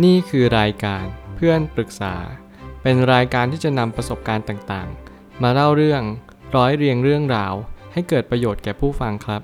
นี่คือรายการเพื่อนปรึกษา เป็นรายการที่จะนำประสบการณ์ต่างๆ มาเล่าเรื่องร้อยเรียงเรื่องราว ให้เกิดประโยชน์แก่ผู้ฟังครับ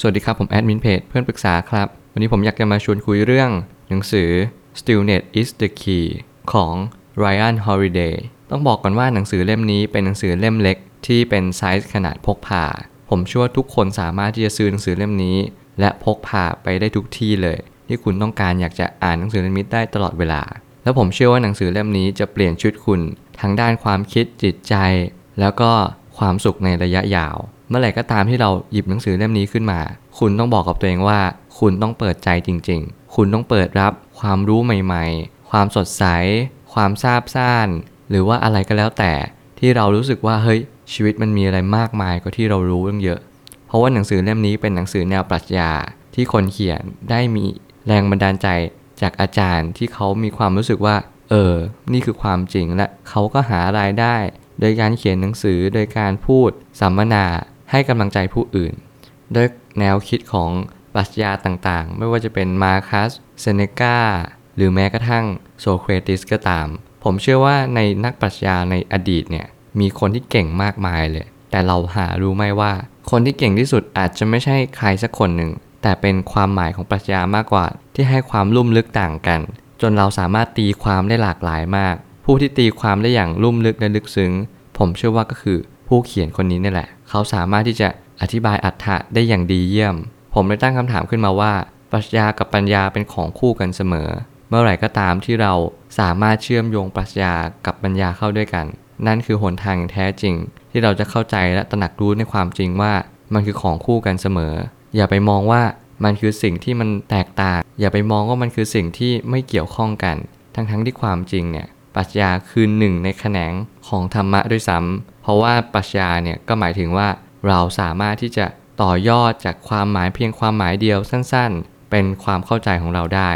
สวัสดีครับ ผมแอดมินเพจเพื่อนปรึกษาครับ วันนี้ผมอยากจะมาชวนคุยเรื่อง หนังสือ Stillness is the key ของ Ryan Holiday ต้องบอกก่อนว่าหนังสือเล่มนี้เป็นหนังสือเล่มเล็ก ที่เป็นไซส์ขนาดพกพา ผมเชื่อว่าทุกคนสามารถที่จะซื้อหนังสือเล่มนี้ และพกพาไปได้ทุกที่เลย ที่คุณต้องการอยากจะอ่านหนังสือเล่มนี้ได้ตลอดเวลา แล้วผมเชื่อว่าหนังสือเล่มนี้จะเปลี่ยนชีวิตคุณทั้งด้านความคิดจิตใจ แล้วก็ความสุขในระยะยาว เมื่อไหร่ก็ตามที่เราหยิบหนังสือเล่มนี้ขึ้นมา คุณต้องบอกกับตัวเองว่า คุณต้องเปิดใจจริง ๆ คุณต้องเปิดรับความรู้ใหม่ ๆ ความสดใส ความซาบซ่าน หรือว่าอะไรก็แล้วแต่ที่เรารู้สึกว่าเฮ้ยชีวิตมันมีอะไรมากมายกว่าที่เรารู้เรื่องเยอะ เพราะว่าหนังสือเล่มนี้เป็นหนังสือแนวปรัชญาที่คนเขียนได้มี แรงบันดาลใจจากอาจารย์ที่เขามีความรู้สึกว่า เออ นี่คือความจริงและเขาก็หารายได้ โดยการเขียนหนังสือ โดยการพูดสัมมนา ให้กำลังใจผู้อื่นโดยแนวคิดของปรัชญาต่างๆ ไม่ว่าจะเป็นมาคัสเซเนกาหรือแม้กระทั่งโซเครติสก็ตาม ผมเชื่อว่าในนักปรัชญาในอดีตเนี่ย มีคนที่เก่งมากมายเลย แต่เราหารู้ไหมว่า คนที่เก่งที่สุดอาจจะไม่ใช่ใครสักคนหนึ่ง แต่เป็นความหมายของปรัชญามากกว่า ที่ให้ความลุ่มลึกต่างกัน จนเราสามารถตีความได้หลากหลายมาก ผู้ที่ตีความได้อย่างลุ่มลึกและลึกซึ้ง ผมเชื่อว่าก็คือผู้เขียนคนนี้นี่แหละ เขาสามารถที่จะอธิบายอัฏฐะได้อย่างดีเยี่ยม ผมเลยตั้งคำถามขึ้นมาว่า ปรัชญากับปัญญาเป็นของคู่กันเสมอ เมื่อไหร่ก็ตามที่เราสามารถเชื่อมโยงปรัชญากับปัญญาเข้าด้วยกัน นั่นคือหนทางแท้จริง ที่เราจะเข้าใจและตระหนักรู้ในความจริงว่ามันคือของคู่กันเสมอ อย่าไปมองว่ามันคือสิ่งที่มันแตกต่าง อย่าไปมองว่ามันคือสิ่งที่ไม่เกี่ยวข้องกัน ทั้งๆทที่ความจริงเนี่ยปรัชญาคือหนึ่งในแขนงของธรรมะด้วยซ้ำเพราะว่าปรัชญาเนี่ยก็หมายถึงว่าเราสามารถที่จะต่อยอดจากความหมายเพียงความหมายเดียวสั้นๆ เป็นความเข้าใจของเราได้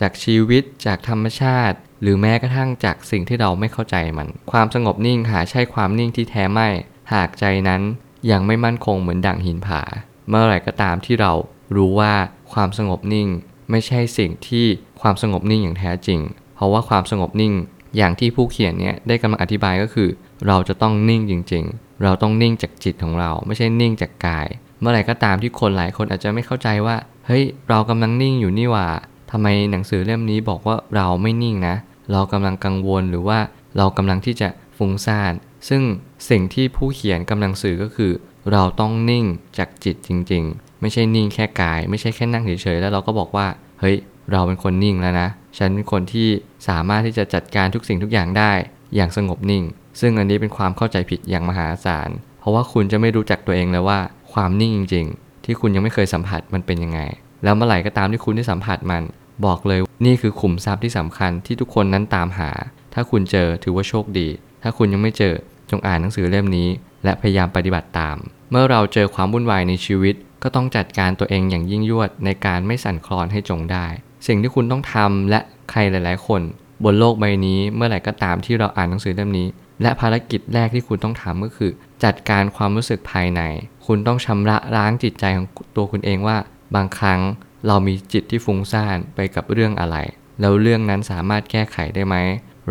จากชีวิตจากธรรมชาติ หรือแม้กระทั่งจากสิ่งที่เราไม่เข้าใจมัน ความสงบนิ่งหาใช่ความนิ่งที่แท้ไม่ หากใจนั้นยังไม่มั่นคงเหมือนดั่งหินผา เมื่อไหร่ก็ตามที่เรารู้ว่าความสงบนิ่ง ไม่ใช่สิ่งที่ความสงบนิ่งอย่างแท้จริง เพราะว่าความสงบนิ่งอย่างที่ผู้เขียนเนี่ยได้กำลังอธิบายก็คือ เราจะต้องนิ่งจริง ๆ เราต้องนิ่งจากจิตของเรา ไม่ใช่นิ่งจากกาย เมื่อไหร่ก็ตามที่คนหลายคนอาจจะไม่เข้าใจว่า เฮ้ย เรากำลังนิ่งอยู่นี่ว่าทำไมหนังสือเล่มนี้บอกว่าเราไม่นิ่งนะ เรากำลังกังวลหรือว่าเรากำลังที่จะฟุ้งซ่าน ซึ่งสิ่งที่ผู้เขียนกำลังสื่อก็คือ เราต้องนิ่งจากจิตจริง ๆ ไม่ใช่นิ่งแค่กาย ไม่ใช่แค่นั่งเฉยๆแล้วเราก็บอกว่า เฮ้ย เราเป็นคนนิ่งแล้วนะ ฉันเป็นคนที่สามารถที่จะจัดการทุกสิ่งทุกอย่างได้ อย่างสงบนิ่ง ซึ่งอันนี้เป็นความเข้าใจผิดอย่างมหาศาล เพราะว่าคุณจะไม่รู้จักตัวเองเลยว่า ความนิ่งจริง ๆ ที่คุณยังไม่เคยสัมผัสมันเป็นยังไง แล้วเมื่อไหร่ก็ตามที่คุณได้สัมผัสมัน บอกเลยนี่คือขุมทรัพย์ที่สำคัญที่ทุกคนนั้นตามหา ถ้าคุณเจอถือว่าโชคดี ถ้าคุณยังไม่เจอ จงอ่านหนังสือเล่มนี้ และพยายามปฏิบัติตาม เมื่อเราเจอความวุ่นวายในชีวิต ก็ต้องจัดการตัวเองอย่างยิ่งยวดในการไม่สั่นคลอนให้จงได้ สิ่งที่คุณต้องทำและใครหลาย ๆ คน บนโลกใบนี้เมื่อไหร่ก็ตามที่เราอ่านหนังสือเล่มนี้ และภารกิจแรกที่คุณต้องทำก็คือ จัดการความรู้สึกภายใน คุณต้องชำระล้างจิตใจของตัวคุณเองว่า บางครั้งเรามีจิตที่ฟุ้งซ่านไปกับเรื่องอะไร แล้วเรื่องนั้นสามารถแก้ไขได้ไหม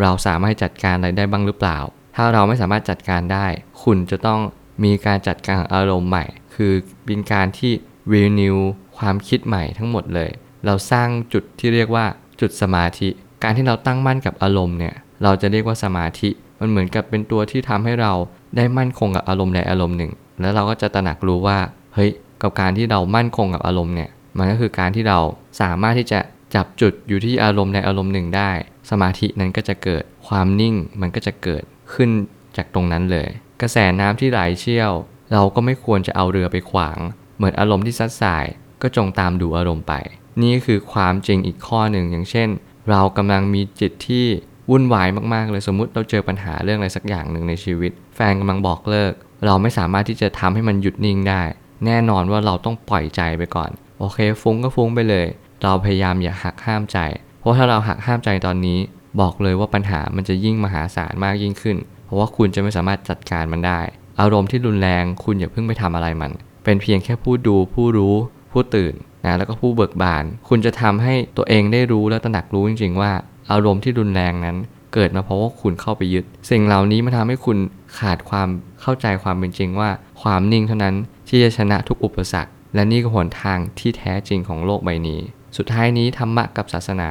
เราสามารถจัดการอะไรได้บ้างหรือเปล่า ถ้าเราไม่สามารถจัดการได้ คุณจะต้องมีการจัดการอารมณ์ใหม่ คือเป็นการที่รีนิวความคิดใหม่ทั้งหมดเลย เราสร้างจุดที่เรียกว่าจุดสมาธิ การที่เราตั้งมั่นกับอารมณ์เนี่ย เราจะเรียกว่าสมาธิ มันเหมือนกับเป็นตัวที่ทำให้เราได้มั่นคงกับอารมณ์ใดอารมณ์หนึ่ง แล้วเราก็จะตระหนักรู้ว่า เฮ้ย กับการที่เรามั่นคงกับอารมณ์เนี่ย มันก็คือการที่เราสามารถที่จะจับจุดอยู่ที่อารมณ์ในอารมณ์หนึ่งได้ สมาธินั้นก็จะเกิด ความนิ่งมันก็จะเกิด ขึ้นจากตรงนั้นเลย กระแสน้ำที่ไหลเชี่ยว เราก็ไม่ควรจะเอาเรือไปขวาง เหมือนอารมณ์ที่ซัดสาย ก็จงตามดูอารมณ์ไป นี่คือความจริงอีกข้อหนึ่งอย่างเช่น เรากำลังมีจิตที่วุ่นวายมากๆเลยสมมุติเราเจอปัญหาเรื่องอะไรสักอย่างหนึ่งในชีวิต แฟนกำลังบอกเลิก เราไม่สามารถที่จะทำให้มันหยุดนิ่งได้ แน่นอนว่าเราต้องปล่อยใจไปก่อน โอเคฟุ้งก็ฟุ้งไปเลย เราพยายามอย่าหักห้ามใจ เพราะถ้าเราหักห้ามใจตอนนี้ บอกเลยว่าปัญหามันจะยิ่งมหาศาลมากยิ่งขึ้น เพราะว่าคุณจะไม่สามารถจัดการมันได้ อารมณ์ที่รุนแรงคุณอย่าเพิ่งไปทำอะไรมัน เป็นเพียงแค่ผู้ดูผู้รู้ ผู้ตื่นนะแล้วก็ผู้เบิกบาน คุณจะทำให้ตัวเองได้รู้และตระหนักรู้จริงๆ ว่า อารมณ์ที่รุนแรงนั้น เกิดมาเพราะว่าคุณเข้าไปยึด สิ่งเหล่านี้มันทำให้คุณขาดความเข้าใจความเป็นจริงว่า ความนิ่งเท่านั้นที่จะชนะทุกอุปสรรค และนี่ก็หนทางที่แท้จริงของโลกใบนี้ สุดท้ายนี้ธรรมะกับศาสนา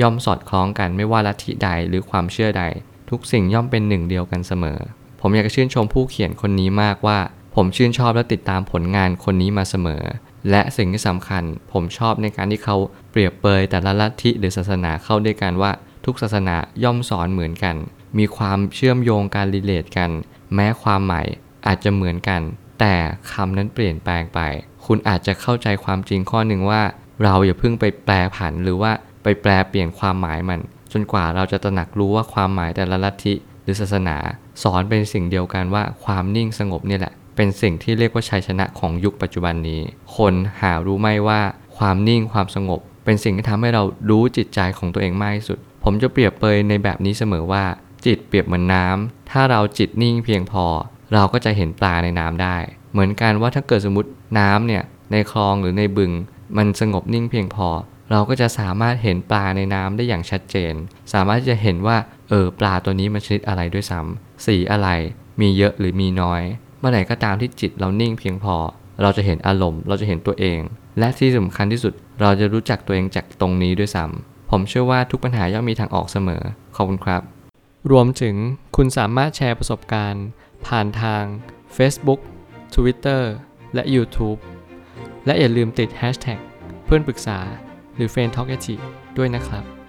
ย่อมสอดคล้องกันไม่ว่าลัทธิใดหรือความเชื่อใด ทุกสิ่งย่อมเป็นหนึ่งเดียวกันเสมอ ผมอยากจะชื่นชมผู้เขียนคนนี้มากว่า ผมชื่นชอบและติดตามผลงานคนนี้มาเสมอ และสิ่งที่สำคัญ ผมชอบในการที่เขาเปรียบเปยแต่ละลัทธิหรือศาสนาเข้าด้วยกันว่า ทุกศาสนาย่อมสอนเหมือนกัน มีความเชื่อมโยงการรีเลทกัน แม้ความหมายอาจจะเหมือนกัน แต่คำนั้นเปลี่ยนแปลงไป คุณอาจจะเข้าใจความจริงข้อหนึ่งว่า เราอย่าเพิ่งไปแปลผันหรือว่า ไปแปลเปลี่ยนความหมายมัน จนกว่าเราจะตระหนักรู้ว่าความหมายแต่ละลัทธิหรือศาสนา สอนเป็นสิ่งเดียวกันว่าความนิ่งสงบเนี่ยแหละ เป็นสิ่งที่เรียกว่าชัยชนะของยุคปัจจุบันนี้ คนหารู้ไหมว่าความนิ่งความสงบ เป็นสิ่งที่ทำให้เรารู้จิตใจของตัวเองมากที่สุด ผมจะเปรียบเปยในแบบนี้เสมอว่า จิตเปรียบเหมือนน้ำถ้าเราจิตนิ่งเพียงพอ เราก็จะเห็นปลาในน้ำได้ เหมือนกันว่าถ้าเกิดสมมติน้ำเนี่ยในคลองหรือในบึง มันสงบนิ่งเพียงพอ เราก็จะสามารถเห็นปลาในน้ำได้อย่างชัดเจน สามารถที่จะเห็นว่าเออปลาตัวนี้มันชนิดอะไรด้วยซ้ำสีอะไร มีเยอะหรือมีน้อย เมื่อไหร่ก็ตามที่จิตเรานิ่งเพียงพอ เราจะเห็นอารมณ์ เราจะเห็นตัวเอง และที่สำคัญที่สุด เราจะรู้จักตัวเองจากตรงนี้ด้วยซ้ำผมเชื่อว่าทุกปัญหาย่อมมีทางออกเสมอ ขอบคุณครับ รวมถึงคุณสามารถแชร์ประสบการณ์ ผ่านทาง Facebook Twitter และ YouTube และอย่าลืมติด Hashtag เพื่อนปรึกษา รือ f r ร e n d t a l k ด้วยนะครับ